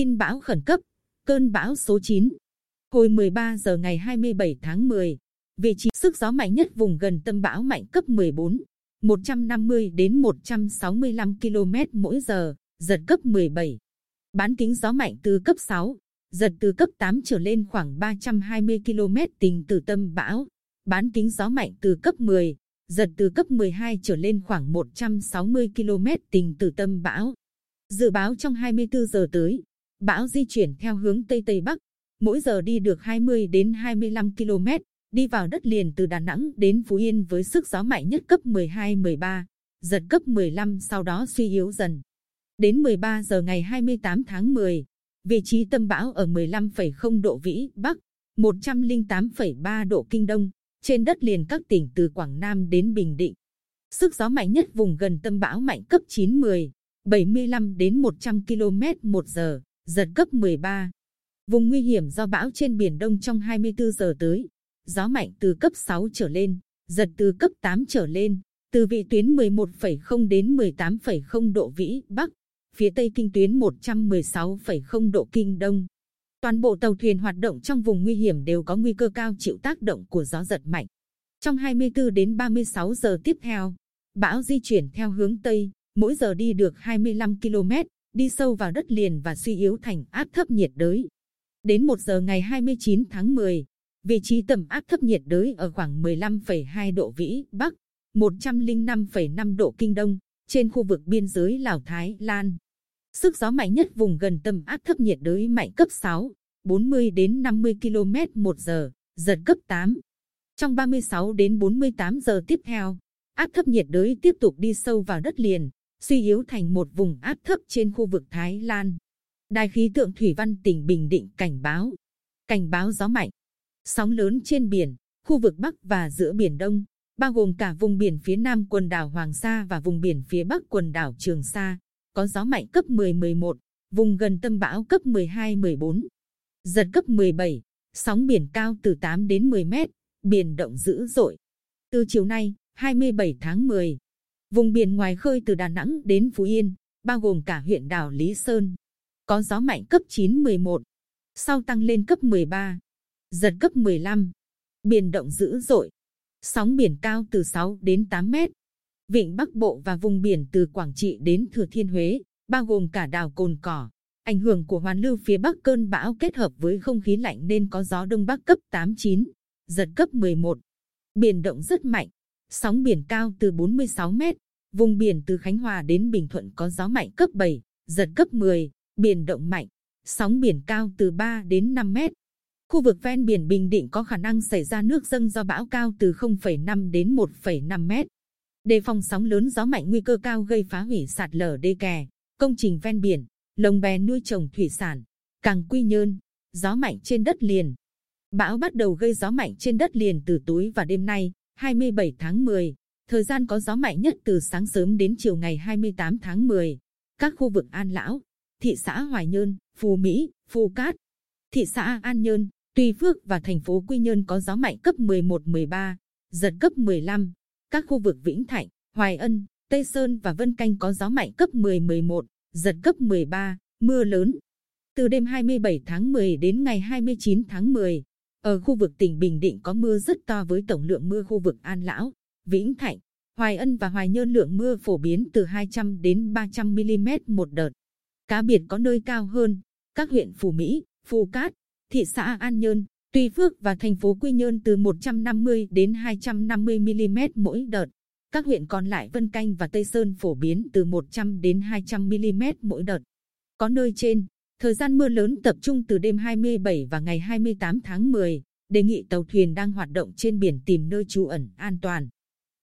Tin bão khẩn cấp, cơn bão số 9. Hồi 13 giờ ngày 27 tháng 10, vị trí sức gió mạnh nhất vùng gần tâm bão mạnh cấp 14, 150 đến 165 km mỗi giờ, giật cấp 17. Bán kính gió mạnh từ cấp 6, giật từ cấp 8 trở lên khoảng 320 km tính từ tâm bão. Bán kính gió mạnh từ cấp 10, giật từ cấp 12 trở lên khoảng 160 km tính từ tâm bão. Dự báo trong 24 giờ tới, bão di chuyển theo hướng Tây Tây Bắc, mỗi giờ đi được 20 đến 25 km, đi vào đất liền từ Đà Nẵng đến Phú Yên với sức gió mạnh nhất cấp 12-13, giật cấp 15 sau đó suy yếu dần. Đến 13 giờ ngày 28 tháng 10, vị trí tâm bão ở 15,0 độ vĩ Bắc, 108,3 độ Kinh Đông, trên đất liền các tỉnh từ Quảng Nam đến Bình Định. Sức gió mạnh nhất vùng gần tâm bão mạnh cấp 9-10, 75 đến 100 km một giờ, giật cấp 13. Vùng nguy hiểm do bão trên Biển Đông trong 24 giờ tới, gió mạnh từ cấp 6 trở lên, giật từ cấp 8 trở lên, từ vị tuyến 11,0 đến 18,0 độ vĩ Bắc, phía Tây kinh tuyến 116,0 độ Kinh Đông. Toàn bộ tàu thuyền hoạt động trong vùng nguy hiểm đều có nguy cơ cao chịu tác động của gió giật mạnh. Trong 24 đến 36 giờ tiếp theo, bão di chuyển theo hướng Tây, mỗi giờ đi được 25 km, đi sâu vào đất liền và suy yếu thành áp thấp nhiệt đới. Đến 1 giờ ngày 29 tháng 10, vị trí tầm áp thấp nhiệt đới ở khoảng 15,2 độ vĩ Bắc, 105,5 độ Kinh Đông, trên khu vực biên giới Lào Thái Lan. Sức gió mạnh nhất vùng gần tâm áp thấp nhiệt đới mạnh cấp 6, 40 đến 50 km một giờ, giật cấp 8. Trong 36 đến 48 giờ tiếp theo, áp thấp nhiệt đới tiếp tục đi sâu vào đất liền, suy yếu thành một vùng áp thấp trên khu vực Thái Lan. Đài khí tượng thủy văn tỉnh Bình Định cảnh báo, cảnh báo gió mạnh, sóng lớn trên biển, khu vực Bắc và giữa Biển Đông, bao gồm cả vùng biển phía Nam quần đảo Hoàng Sa và vùng biển phía Bắc quần đảo Trường Sa, có gió mạnh cấp 10-11, vùng gần tâm bão cấp 12-14, giật cấp 17, sóng biển cao từ 8 đến 10 mét, biển động dữ dội. Từ chiều nay, 27 tháng 10, vùng biển ngoài khơi từ Đà Nẵng đến Phú Yên, bao gồm cả huyện đảo Lý Sơn, có gió mạnh cấp 9-11, sau tăng lên cấp 13, giật cấp 15, biển động dữ dội, sóng biển cao từ 6 đến 8 mét. Vịnh Bắc Bộ và vùng biển từ Quảng Trị đến Thừa Thiên Huế, bao gồm cả đảo Cồn Cỏ. Ảnh hưởng của hoàn lưu phía Bắc cơn bão kết hợp với không khí lạnh nên có gió Đông Bắc cấp 8-9, giật cấp 11. Biển động rất mạnh, sóng biển cao từ 46 mét. Vùng biển từ Khánh Hòa đến Bình Thuận có gió mạnh cấp 7, giật cấp 10, biển động mạnh, sóng biển cao từ 3 đến 5 mét. Khu vực ven biển Bình Định có khả năng xảy ra nước dâng do bão cao từ 0,5 đến 1,5 mét. Đề phòng sóng lớn gió mạnh nguy cơ cao gây phá hủy sạt lở đê kè, công trình ven biển, lồng bè nuôi trồng thủy sản, càng quy nhơn, gió mạnh trên đất liền. Bão bắt đầu gây gió mạnh trên đất liền từ tối và đêm nay, 27 tháng 10. Thời gian có gió mạnh nhất từ sáng sớm đến chiều ngày 28 tháng 10. Các khu vực An Lão, thị xã Hoài Nhơn, Phú Mỹ, Phú Cát, thị xã An Nhơn, Tuy Phước và thành phố Quy Nhơn có gió mạnh cấp 11-13, giật cấp 15. Các khu vực Vĩnh Thạnh, Hoài Ân, Tây Sơn và Vân Canh có gió mạnh cấp 10-11, giật cấp 13, mưa lớn. Từ đêm 27 tháng 10 đến ngày 29 tháng 10, ở khu vực tỉnh Bình Định có mưa rất to với tổng lượng mưa khu vực An Lão, Vĩnh Thạnh, Hoài Ân và Hoài Nhơn lượng mưa phổ biến từ 200 đến 300 mm một đợt. Cá biệt có nơi cao hơn, các huyện Phú Mỹ, Phú Cát, thị xã An Nhơn, Tuy Phước và thành phố Quy Nhơn từ 150 đến 250 mm mỗi đợt. Các huyện còn lại Vân Canh và Tây Sơn phổ biến từ 100 đến 200 mm mỗi đợt. Có nơi trên, thời gian mưa lớn tập trung từ đêm 27 và ngày 28 tháng 10, đề nghị tàu thuyền đang hoạt động trên biển tìm nơi trú ẩn an toàn.